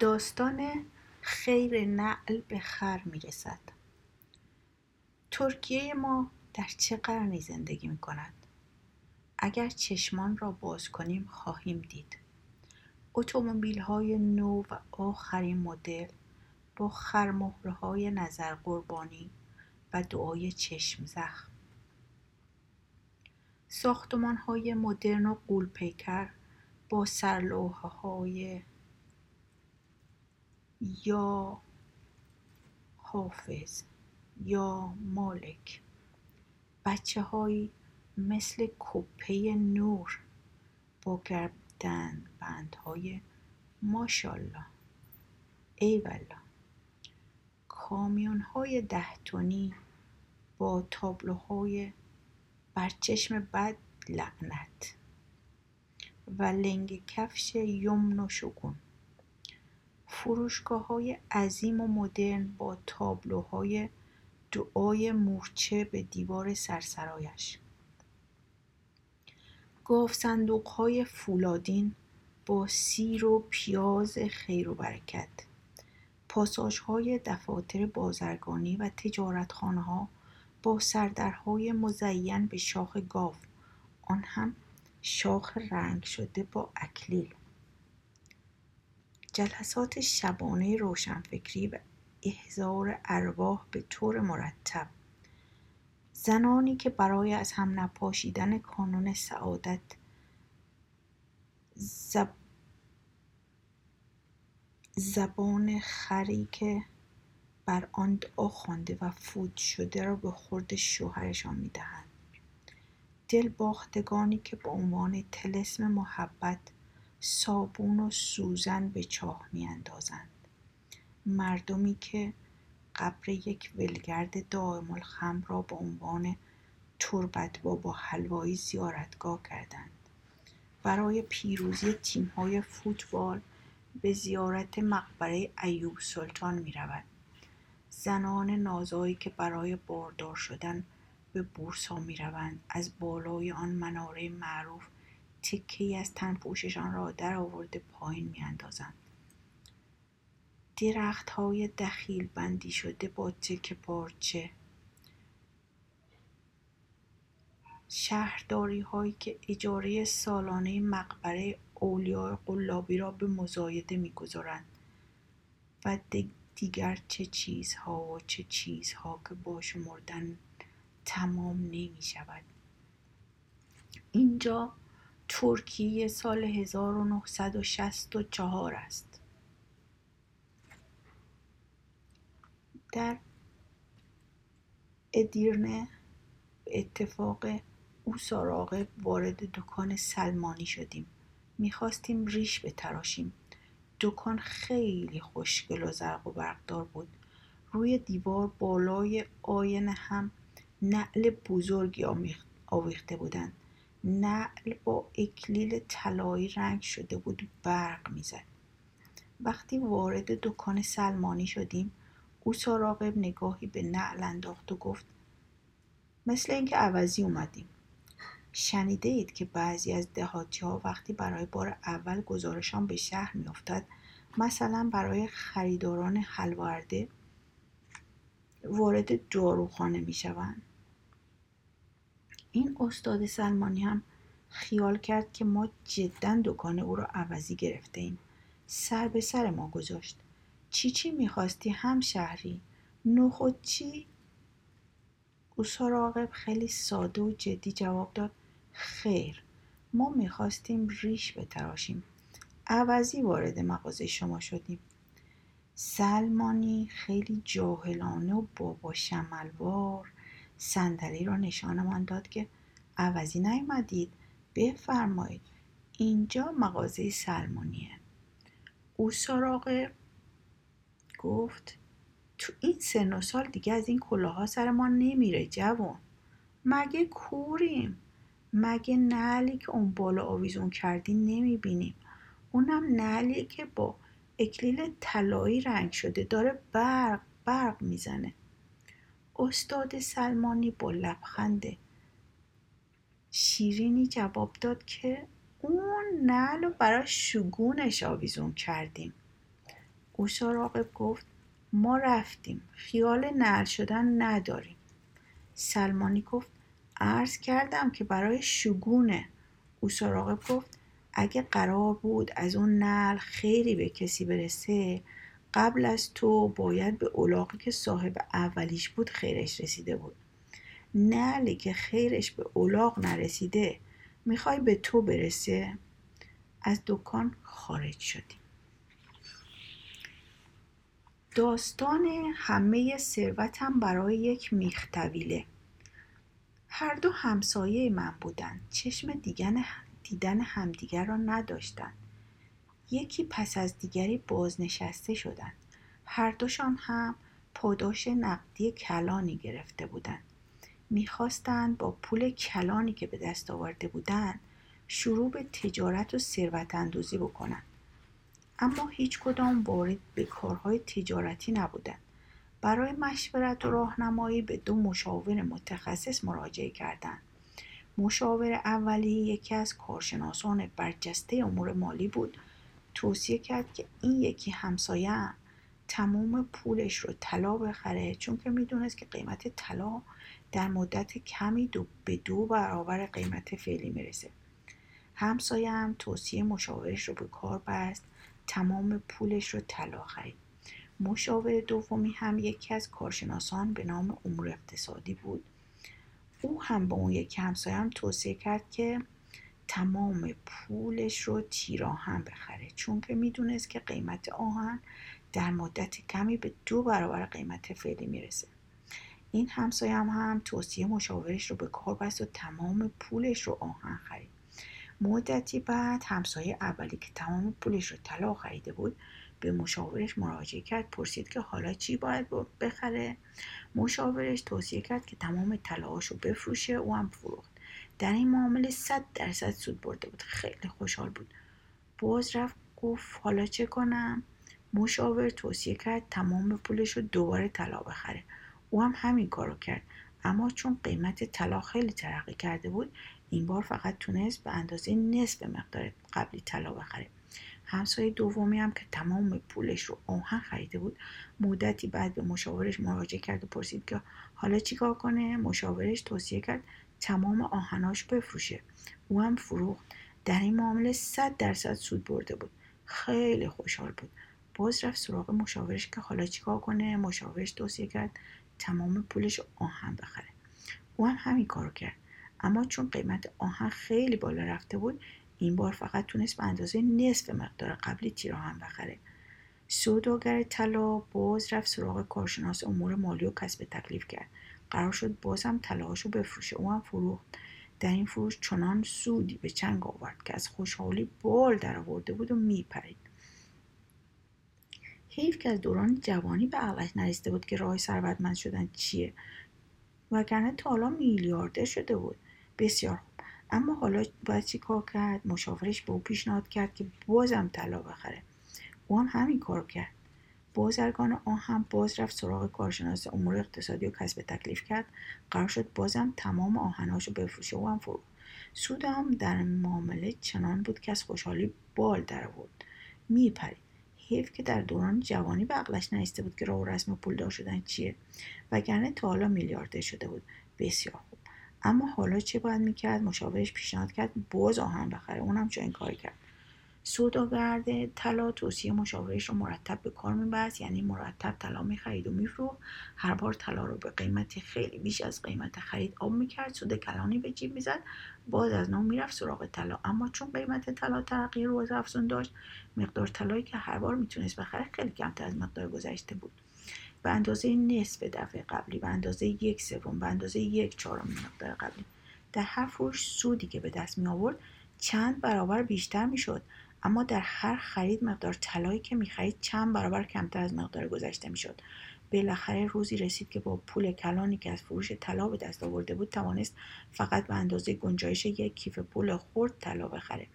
داستان خیر نعل به خر می‌رسد. ترکیه ما در چه قرنی زندگی می کند؟ اگر چشمان را باز کنیم خواهیم دید. اتومبیل های نو و آخرین مدل با خرمهره های نظر قربانی و دعای چشم زخم. ساختمان های مدرن و قولپیکر با سرلوحه های یا حافظ یا مالک. بچه های مثل کپه نور با گردن بندهای ماشالله ای والا کامیون های ده تونی با تابلوهای بر چشم بد لعنت و لنگ کفش یمن و شگون. فروشگاه های عظیم و مدرن با تابلوهای دعای مورچه به دیوار سرسرایش. گاف صندوق های فولادین با سیر و پیاز خیر و برکت. پاساژ های دفاتر بازرگانی و تجارتخانه ها با سردرهای مزین به شاخ گاو. آن هم شاخ رنگ شده با اکلیل. جلسات شبانه روشنفکری و احضار ارواح به طور مرتب. زنانی که برای از هم نپاشیدن کانون سعادت زب... زبان خری که بر آن دعا خوانده و فوت شده را به خورد شوهرشان می‌دهند. باختگانی که به عنوان تلسم محبت صابون و سوزن به چاه میاندازند مردمی که قبر یک ولگرد دائم الخمر را به عنوان تربت با حلوایی زیارتگاه کردند برای پیروزی تیمهای فوتبال به زیارت مقبره ایوب سلطان می رود. زنان نازایی که برای باردار شدن به بورسا می روند. از بالای آن مناره معروف تکی از تنپوششان را در آورده پایین می اندازند. درخت های دخیل بندی شده با تک پارچه شهرداری هایی که اجاره سالانه مقبره اولیاء قلابی را به مزایده می‌گذارند و دیگر چه چیزها و چه چیزها که با شمردن تمام نمی شود اینجا ترکیه سال 1964 است. در ادیرنه به اتفاق او سراغ وارد دکان سلمانی شدیم. می‌خواستیم ریش بتراشیم. دکان خیلی خوشگل و زرق و برقدار بود. روی دیوار بالای آینه هم نعل بزرگی آویخته بودند. نعل با اکلیل طلایی رنگ شده بود برق می‌زد. وقتی وارد دکان سلمانی شدیم او سراغب نگاهی به نعل انداخت و گفت مثل اینکه عوضی اومدیم. شنیده اید که بعضی از دهاتی ها وقتی برای بار اول گزارشان به شهر میافتد مثلا برای خریداران حلوارده وارد داروخانه می‌شوند. این استاد سلمانی هم خیال کرد که ما جدا دکان او را عوضی گرفته ایم سر به سر ما گذاشت. چی چی می‌خواستی هم شهری نخود چی؟ او سراغب خیلی ساده و جدی جواب داد. خیر ما می‌خواستیم ریش بتراشیم. عوضی وارد مغازه شما شدیم. سلمانی خیلی جاهلانه و بابا شملوار صندلی را نشانمان داد که عوضی نیومدید. بفرمایید اینجا مغازه سلمانیه او سراغ گفت تو این سن و سال دیگه از این کلاها سر ما نمیره جوان مگه کوریم؟ مگه نعلی که اون بالا آویزون کردی نمی‌بینیم؟ اونم نعلی که با اکلیل طلایی رنگ شده داره برق برق می‌زنه. استاد سلمانی با لبخند شیرینی جواب داد که اون نعل رو برای شگونش آویزون کردیم. اوسا راقب گفت ما رفتیم. خیال نعل شدن نداریم. سلمانی گفت عرض کردم که برای شگونه. اوسا راقب گفت اگه قرار بود از اون نعل خیری به کسی برسه قبل از تو باید به اولاقی که صاحب اولیش بود خیرش رسیده بود. نعلی که خیرش به اولاق نرسیده. می‌خوای به تو برسه؟ از دکان خارج شدیم. داستان همه ثروتم برای یک میختویله. هر دو همسایه من بودند چشم دیدن همدیگر را نداشتند یکی پس از دیگری بازنشسته شدند. هر دوشان هم پاداش نقدی کلانی گرفته بودند. می‌خواستند با پول کلانی که به دست آورده بودند شروع به تجارت و ثروت اندوزی بکنند. اما هیچ کدام وارد به کارهای تجارتی نبودند. برای مشورت و راهنمایی به دو مشاور متخصص مراجعه کردند. مشاور اولی یکی از کارشناسان برجسته امور مالی بود. توصیه کرد که این یکی همسایه تمام پولش رو طلا بخره چون که می‌دونست که قیمت طلا در مدت کمی دو به دو برابر قیمت فعلی می‌رسه. همسایه هم توصیه مشاورش رو به کار بست تمام پولش رو طلا خرید. مشاور دومی هم یکی از کارشناسان به نام امور اقتصادی بود. او هم به اون یکی همسایه هم توصیه کرد که تمام پولش رو تیراهن بخره. چون که می‌دونست که قیمت آهن در مدت کمی به دو برابر قیمت فعلی می‌رسه. این همسایه هم, هم توصیه مشاورش رو به کار بست و تمام پولش رو آهن خرید. مدتی بعد همسایه اولی که تمام پولش رو طلا خریده بود به مشاورش مراجعه کرد پرسید که حالا چی باید بخره. مشاورش توصیه کرد که تمام طلاهاش رو بفروشه او هم فروخت. در این معامله صد درصد سود برده بود. خیلی خوشحال بود. باز رفت گفت حالا چه کنم؟ مشاور توصیه کرد تمام پولش رو دوباره طلا بخره. او هم همین کارو کرد. اما چون قیمت طلا خیلی ترقی کرده بود این بار فقط تونست به اندازه نصف مقدار قبلی طلا بخره. همسایه دومی هم که تمام پولش رو آهن خریده بود مدتی بعد به مشاورش مراجعه کرد و پرسید که حالا چیکار کنه؟ مشاورش توصیه کرد تمام آهناش بفروشه. او هم فروخت. در این معامله صد درصد سود برده بود. خیلی خوشحال بود. باز رفت سراغ مشاورش که حالا چیکار کنه. مشاورش توصیه کرد تمام پولش آهن بخره. او هم همین کارو کرد. اما چون قیمت آهن خیلی بالا رفته بود این بار فقط تونست به اندازه نصف مقدار قبلی تیر آهن بخره. سوداگر طلا باز رفت سراغ کارشناس امور مالی و کسب تکلیف کرد. قرار شد بازم طلاهاشو بفروشه. او هم فروخت. در این فروش چنان سودی به چنگ آورد که از خوشحالی بال در آورده بود و میپرید. حیف که از دوران جوانی به عقلش نرسیده بود که راه ثروتمند شدن چیه وگرنه تا حالا میلیاردر شده بود. بسیار خوب. اما حالا باید چی کار کرد؟ مشاورش به او پیشنهاد کرد که بازم طلا بخره. او هم همین کار کرد. بازرگان هم باز رفت سراغ کارشناس امور اقتصادی و کسب تکلیف کرد. قرار شد بازم تمام آهنهاشو بفروشه و هم فرو سود هم در معامله چنان بود که از خوشحالی بال در آورد. میپرید. حیف که در دوران جوانی به عقلش نیسته بود که راه و رسم پولدار شدن چیه وگرنه تا حالا میلیاردر شده بود. بسیار خوب. اما حالا چه باید می‌کرد؟ مشاورش پیشنهاد کرد باز آهن بخره. اونم این کار کرد سوداگرد طلا توصیه مشاورش رو مرتب به کار میبست یعنی مرتب طلا می‌خرید و میفروخت. هر بار طلا رو به قیمتی خیلی بیش از قیمت خرید آب می‌کرد سود کلانی به جیب می‌زد. باز از نو می‌رفت سراغ طلا. اما چون قیمت طلا ترقی روز افزون داشت مقدار طلایی که هر بار می‌تونست بخره خیلی کمتر از مقدار گذشته بود. به اندازه نصف دفعه قبلی به اندازه یک سوم به اندازه یک چهارم مقدار قبلی در هر فروش سودی که به دست می آورد چند برابر بیشتر می‌شد. اما در هر خرید مقدار طلایی که می‌خرید چند برابر کمتر از مقدار گذشته می‌شد. بالاخره روزی رسید که با پول کلانی که از فروش طلا به دست آورده بود توانست فقط به اندازه گنجایش یک کیف پول خرد طلا بخره.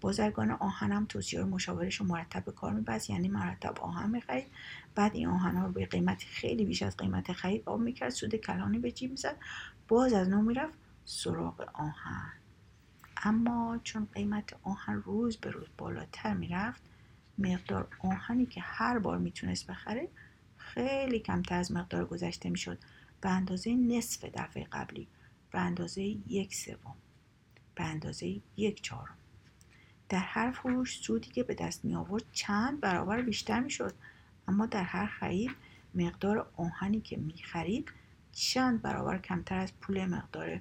بازرگان آهن هم توصیه مشاورش رو مرتب به کار میبست یعنی مرتب آهن می‌خرید. بعد این آهن ها رو به قیمت خیلی بیش از قیمت خرید آب می‌کرد سود کلانی به جیب می‌زد. باز از نو می‌رفت سراغ آهن. اما چون قیمت آهن روز به روز بالاتر می‌رفت مقدار آهنی که هر بار می‌تونست بخره خیلی کمتر از مقدار گذشته می‌شد به اندازه نصف دفعه قبلی به اندازه یک سوم به اندازه یک چهارم. در هر فروش سودی که به دست می آورد چند برابر بیشتر می شد اما در هر خرید مقدار آهنی که می خرید چند برابر کمتر از پول مقدار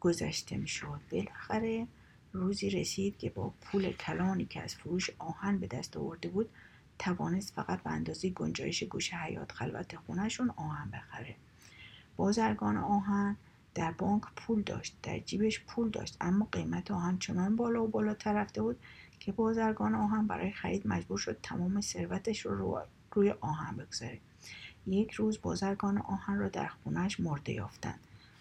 گذشته می شد بالاخره روزی رسید که با پول کلانی که از فروش آهن به دست آورده بود توانست فقط به اندازه گنجایش گوش حیات خلوت خونهشون آهن بخره. بازرگان آهن در بانک پول داشت در جیبش پول داشت اما قیمت آهن چنان بالا و بالاتر رفته بود که بازرگان آهن برای خرید مجبور شد تمام ثروتش رو روی آهن بگذاره. یک روز بازرگان آهن را در خونهش مرده یافتند.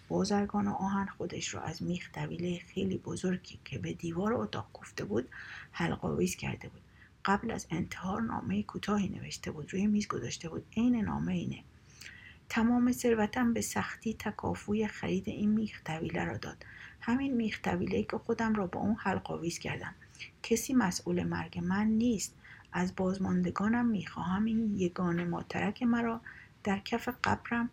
بازرگان آهن خودش را از میخ طویله خیلی بزرگی که به دیوار اتاق گفته بود حلقاویز کرده بود. قبل از انتحار نامه کوتاهی نوشته بود روی میز گذاشته بود. عین نامه اینه. تمام ثروتم به سختی تکافوی خرید این میخ طویله را داد. همین میخ طویله که خودم را با اون حلقاویز کردم. کسی مسئول مرگ من نیست. از بازماندگانم می‌خواهم این یگانه ماترک مرا در کف قبرم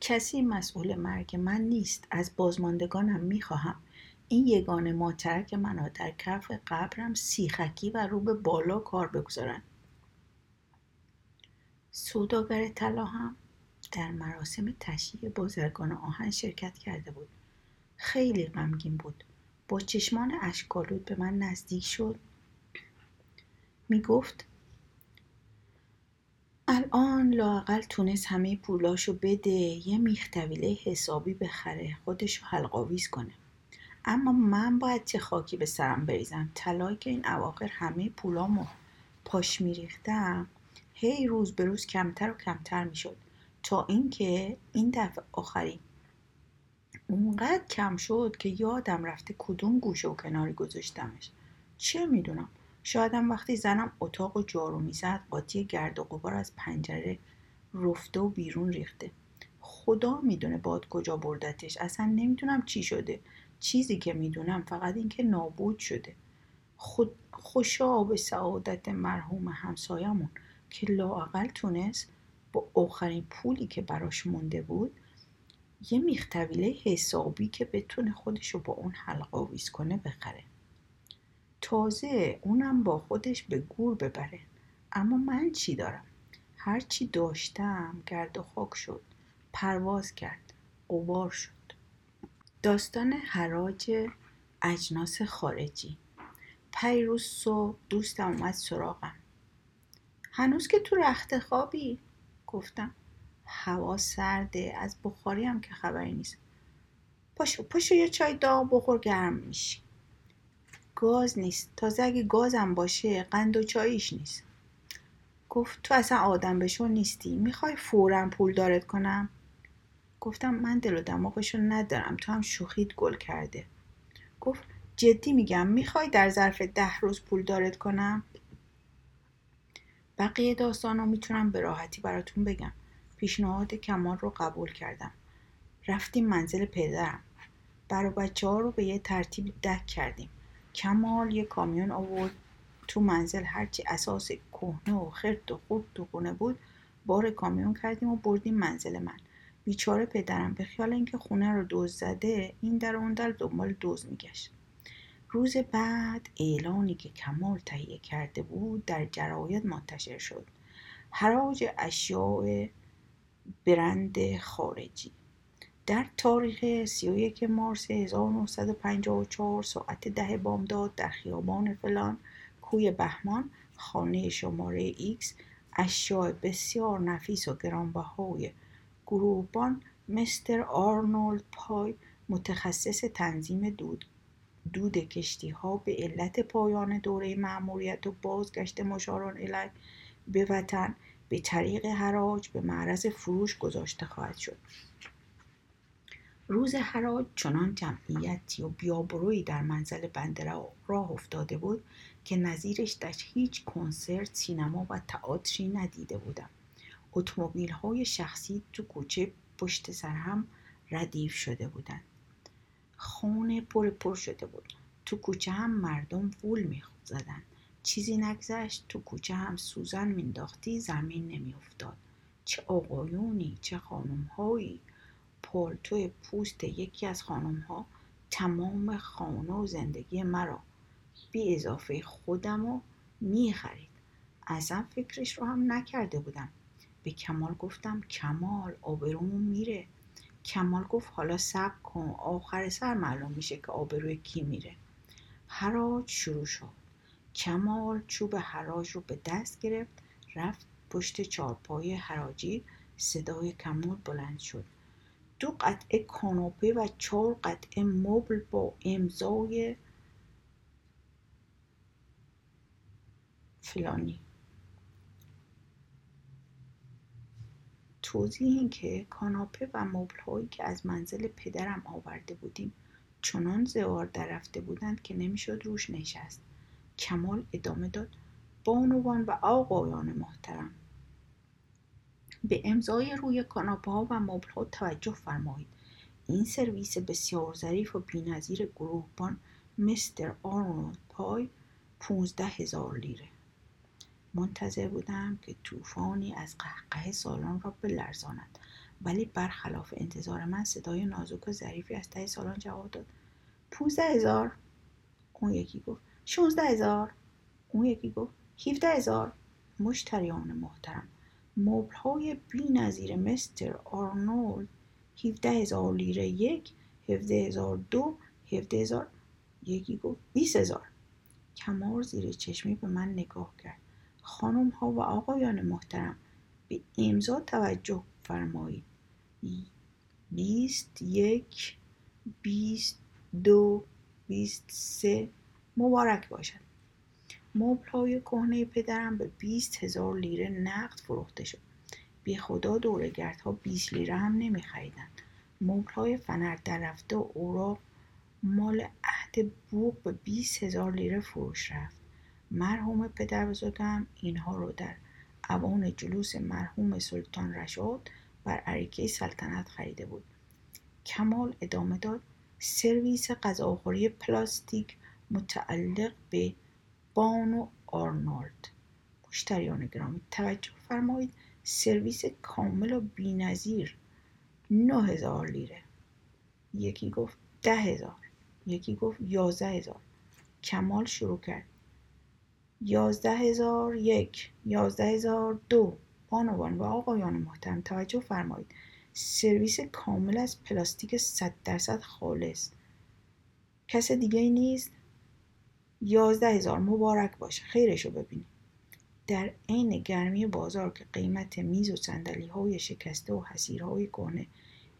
کسی مسئول مرگ من نیست. از بازماندگانم می‌خواهم. این یگانه ماترک منو در کف قبرم سیخکی و رو به بالا کار بگذارن. سوداگر طلا هم در مراسم تشییع بازرگان آهن شرکت کرده بود. خیلی غمگین بود. با چشمان اشکالود به من نزدیک شد. می گفت الان لاقل تونست همه پولاشو بده یه میختویله حسابی بخره خودشو حلقاویز کنه. اما من باید چه خاکی به سرم بریزم؟ طلایی که این اواخر همه پولامو پاش میریختم هی روز به روز کمتر و کمتر می‌شد. تا اینکه این دفعه آخری اونقدر کم شد که یادم رفته کدوم گوشه و کناری گذاشتمش. چه می‌دونم؟ شایدم وقتی زنم اتاق و جارو می‌زد قاطی گرد و غبار از پنجره رفته و بیرون ریخته. خدا می‌دونه باد کجا بردتش. اصلا نمی‌دونم چی شده. چیزی که می‌دونم فقط اینکه نابود شده. خود خوشا به سعادت مرحوم همسایمون که لاقل تونست با آخرین پولی که براش مونده بود یه میختویله حسابی که بتونه خودشو با اون حلقه آویز کنه بخره. تازه اونم با خودش به گور ببره. اما من چی دارم؟ هرچی داشتم گرد و خاک شد پرواز کرد قبار شد. داستان حراج اجناس خارجی. پیروز صبح دوستم اومد سراغم. هنوز که تو رخت خوابی؟ گفتم. هوا سرده از بخاری هم که خبری نیست. پاشو پاشو یه چای داغ بخور گرم میشی. گاز نیست. تازه اگه گازم باشه قند و چاییش نیست. گفت تو اصلا آدم بشو نیستی. می‌خوای فورا پول دارت کنم؟ گفتم من دل و دماغشو ندارم. تو هم شوخیت گل کرده. گفت جدی میگم می‌خوای در ظرف ده روز پول دارت کنم؟ بقیه داستان رو می‌تونم به راحتی براتون بگم. پیشنهاد کمال رو قبول کردم. رفتیم منزل پدرم. برا بچه ها رو به یه ترتیب دک کردیم. کمال یه کامیون آورد. تو منزل هرچی اساس کهنه و خرد و خونه بود بار کامیون کردیم و بردیم منزل من. بیچاره پدرم به خیال اینکه خونه رو دوز زده این در اون در دنبال دوز میگشت. روز بعد اعلانی که کمال تهیه کرده بود در جراید منتشر شد. حراج اشیاء برند خارجی. در تاریخ 31 مارس 1954 ساعت ده بامداد در خیابان فلان کوی بهمان خانه شماره X اشیاء بسیار نفیس و گرانبهای گروهبان مستر آرنولد پای متخصص تنظیم دود دود کشتی ها به علت پایان دوره معمولیت و بازگشت مشاران الی به وطن به طریق حراج به معرض فروش گذاشته خواهد شد. روز حراج چنان جمعیتی و بیابرویی در منزل بنده راه افتاده بود که نظیرش در هیچ کنسرت سینما و تئاتری ندیده بودم. اتومبیل های شخصی تو کوچه پشت سر هم ردیف شده بودند. خونه پر پر شده بود. تو کوچه هم مردم وول زدن چیزی نگذشت تو کوچه هم سوزن مینداختی زمین نمیافتاد. چه آقایونی چه خانمهایی. پالتو پوست یکی از خانمها تمام خانه و زندگی مرا بی اضافه خودم رو می‌خرید. اصلا فکرش رو هم نکرده بودم. به کمال گفتم کمال آبرومون میره. کمال گفت حالا صبر کن آخر سر معلوم میشه که آبروی کی میره. حراج شروع شد. کمال چوب حراج رو به دست گرفت رفت پشت چارپای حراجی صدای کمال بلند شد. دو قطعه کاناپه و چهار قطعه مبل با امضای فلانی. توضیح این که کاناپه و مبل هایی که از منزل پدرم آورده بودیم چنان زوار در رفته بودند که نمی‌شد روش نشست. کمال ادامه داد. بانوان و آقایان محترم به امضای روی کاناپه ها و مبل ها توجه فرمایید. این سرویس بسیار ظریف و بینظیر گروهبان مستر آرنولد پای پونزده هزار لیره. منتظر بودم که طوفانی از قهقه سالان را بلرزاند ولی برخلاف انتظار من صدای نازک و ظریفی از ته سالان جواب داد. پونزده هزار؟ اون یکی گفت. شونزده هزار؟ اون یکی گفت. هیفده هزار؟ مشتریان محترم. مبل های بی نظیر مستر آرنولد هیفده هزار لیره یک هفده هزار دو هفده هزار یکی گفت بیس هزار کمار زیر چشمی به من نگاه کرد. خانم ها و آقایان محترم به امضا توجه فرمایید. بیست یک بیست دو بیست سه. مبارک باشد. مبل های کهنه پدرم به بیست هزار لیره نقد فروخته شد. بی خدا دورگردها بیست لیره هم نمی خریدن. مبل های فنر در رفته و مال عهد بوق به بیست هزار لیره فروش رفت. مرحوم پدر بزرگم اینها رو در اوان جلوس مرحوم سلطان رشاد بر عریکه سلطنت خریده بود. کمال ادامه داد. سرویس غذاخوری پلاستیک متعلق به بانو آرنولد. مشتریان گرامی توجه فرمایید سرویس کامل و بینظیر نه هزار لیره. یکی گفت ده هزار یکی گفت یازده هزار. کمال شروع کرد. یازده هزار یک یازده هزار دو. بانوان و آقایان محترم توجه فرمایید سرویس کامل از پلاستیک صد درصد خالص. کس دیگه ای نیست؟ یازده هزار مبارک باشه. خیرشو ببینید در عین گرمی بازار که قیمت میز و صندلی های شکسته و حسیرهای کنه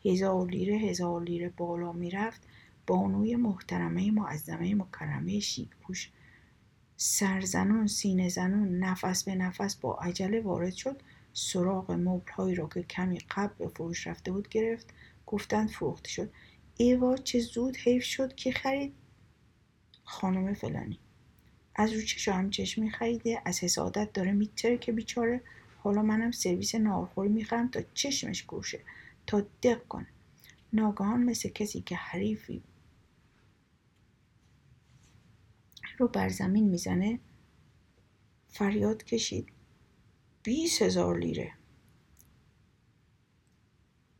هزار لیره هزار لیره بالا می‌رفت بانوی محترمه معظمه مکرمه شیک پوش سرزنون سینه زنون نفس به نفس با عجله وارد شد. سراغ مبل هایی را که کمی قبل به فروش رفته بود گرفت. گفتند فروخته شد. ایوا چه زود حیف شد که خرید. خانم فلانی. از رو چشم هم چشمی خریده از حسادت داره میتره که بیچاره. حالا منم سرویس نارخوری می‌خرم تا چشمش گوشه تا دق کنه. ناگهان مثل کسی که حریفی رو بر زمین می‌زنه فریاد کشید. بیس هزار لیره.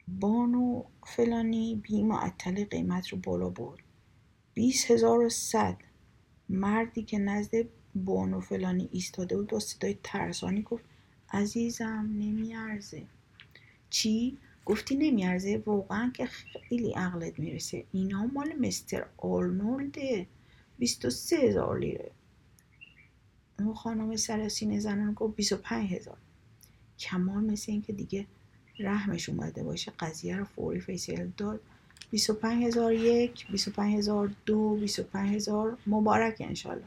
بانو فلانی بی معطل قیمت رو بالا برد. بیس هزار و صد مردی که نزد بانو فلانی ایستاده بود با صدای ترسانی گفت عزیزم نمیارزه. چی؟ گفتی نمیارزه؟ واقعا که خیلی عقلت می‌رسه. اینا مال مستر آرنولده. 23 هزار لیره. اون خانم سراسین زنان گفت 25 هزار. کمال مثل اینکه دیگه رحمش اومده باشه قضیه رو فوری فیصله داد. 25 هزار یک 25 هزار دو 25 هزار مبارک انشالله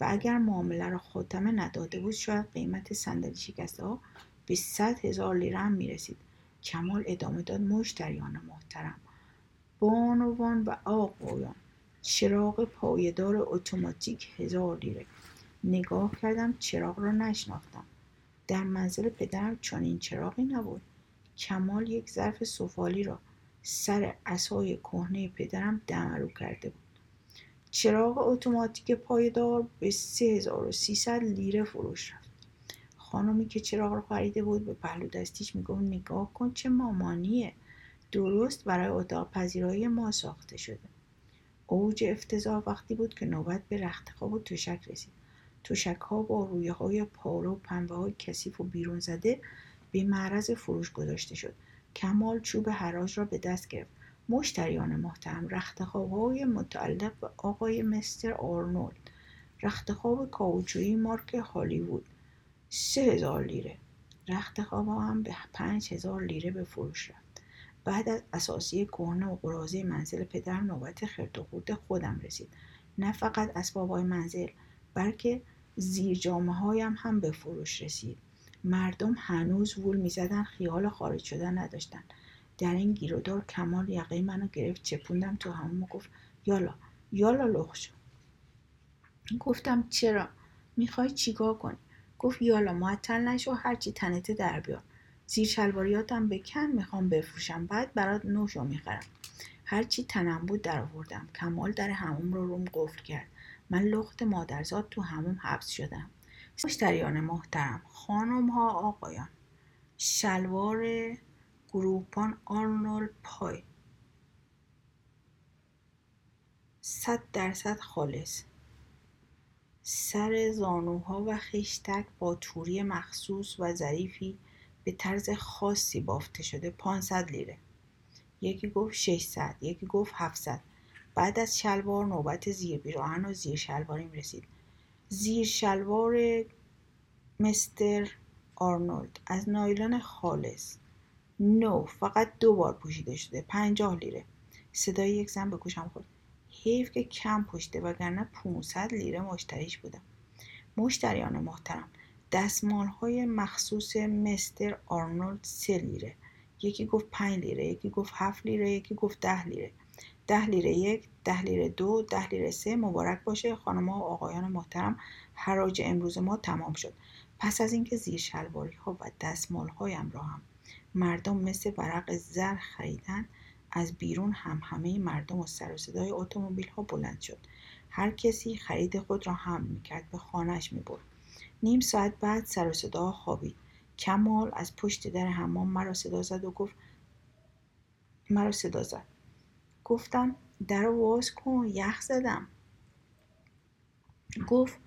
و اگر معامله رو خاتمه نداده بود شاید قیمت صندلی شکسته ها به 100 هزار لیره هم می‌رسید. کمال ادامه داد مشتریان محترم. بانوان و آقایان چراغ پایدار اتوماتیک هزار لیره. نگاه کردم چراغ را نشناختم. در منزل پدرم چنین چراغی نبود. کمال یک ظرف سفالی را سر اسای کهنه پدرم دمرو کرده بود. چراغ اتوماتیک پایدار به 3300 لیره فروش رفت. خانمی که چراغ رو خریده بود به پهلو دستیش می‌گفت نگاه کن چه مامانیه. درست برای اتاق پذیرایی ما ساخته شده. اوج افتضاح وقتی بود که نوبت به رختخواب و تشک رسید. تشک ها با رویه های پاره و پنبه های کثیف و بیرون زده به معرض فروش گذاشته شد. کمال چوب حراج را به دست گرفت. مشتریان محترم های متعلق به آقای مستر آرنولد. رختخواب کاوچویی مارک هالیوود سه هزار لیره. رختخواب هم به پنج هزار لیره به فروش رفت. بعد از اساسی کهنه و قرازه منزل پدر نوبت خرد و خورد خودم رسید. نه فقط اسباب های منزل بلکه زیر هایم هم به فروش رسید. مردم هنوز وول می‌زدن خیال خارج شدن نداشتن. در این گیرودار کمال یقه منو گرفت چپوندم تو همون گفت یالا یالا لخ شد گفتم چرا؟ می‌خوای چیکار کنی؟ گفت یالا معطل نشو هرچی تنته در بیار. زیر شلواریاتم بکن می‌خوام بفروشم بعد برات نوشو می‌خرم. هرچی تنم بود در آوردم کمال در هموم رو روم قفل کرد. من لخت مادرزاد تو هموم حبس شدم. مشتریان محترم خانم ها آقایان. شلوار گروپان آرنولد پای. صد درصد خالص. سر زانوها و خیشتک با توری مخصوص و ظریفی به طرز خاصی بافته شده 500 لیره. یکی گفت 600 یکی گفت 700 بعد از شلوار نوبت زیر بیراهن و زیر شلواریم رسید. زیر شلوار مستر آرنولد. از نایلون خالص. نو فقط دو بار پوشیده شده. پنجاه لیره. صدای یک زن به گوشم خورد. حیف که کم پشته وگرنه 500 لیره مشتریش بودم مشتریان محترم دستمال های مخصوص مستر آرنولد سه لیره. یکی گفت پنج لیره یکی گفت هفت لیره یکی گفت ده لیره. ده لیره یک ده لیره دو ده لیره سه مبارک باشه. خانم و آقایان محترم حراج امروز ما تمام شد. پس از اینکه زیر شلواری ها و دستمال هایم را هم مردم مثل ورق زر خریدن از بیرون هم همه مردم و سر و صدای اتومبیل ها بلند شد. هر کسی خرید خود را هم می‌کرد به خانهش می‌برد. نیم ساعت بعد سر و صدا خوابید. کمال از پشت در حمام مرا صدا زد و گفت مرا صدا زد. گفتم در واز کن یخ زدم. گفت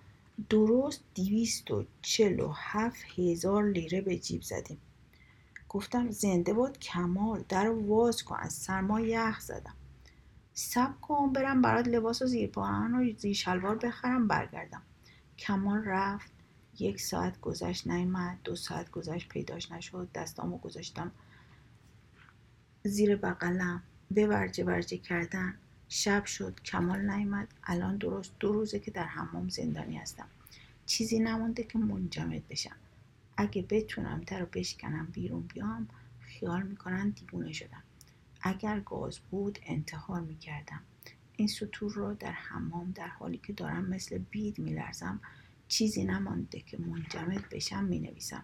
درست دیویست و چل و هفت هزار لیره به جیب زدیم. گفتم زنده باد کمال در واز کن از سرما یخ زدم. سب کن برم برات لباس و زیر پاهن و زیر شلوار بخرم برگردم. کمال رفت. یک ساعت گذشت نیمد دو ساعت گذشت پیداش نشد. دستامو گذاشتم زیر بغلم. ورجه ورجه کردن. شب شد کمال نیامد. الان درست دو روزه که در حمام زندانی هستم. چیزی نمونده که منجمد بشم. اگه بتونم در رو بشکنم بیرون بیام خیال می‌کنن دیوونه شدم. اگر گاز بود انتحار می‌کردم. این سطور رو در حمام در حالی که دارم مثل بید میلرزم چیزی نمانده که منجمد بشم می‌نویسم.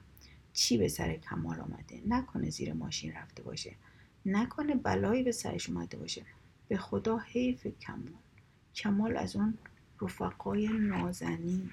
چی به سر کمال آمده نکنه زیر ماشین رفته باشه. نکنه بلایی به سرش اومده باشه. به خدا حیف کمال. کمال از اون رفقای نازنین.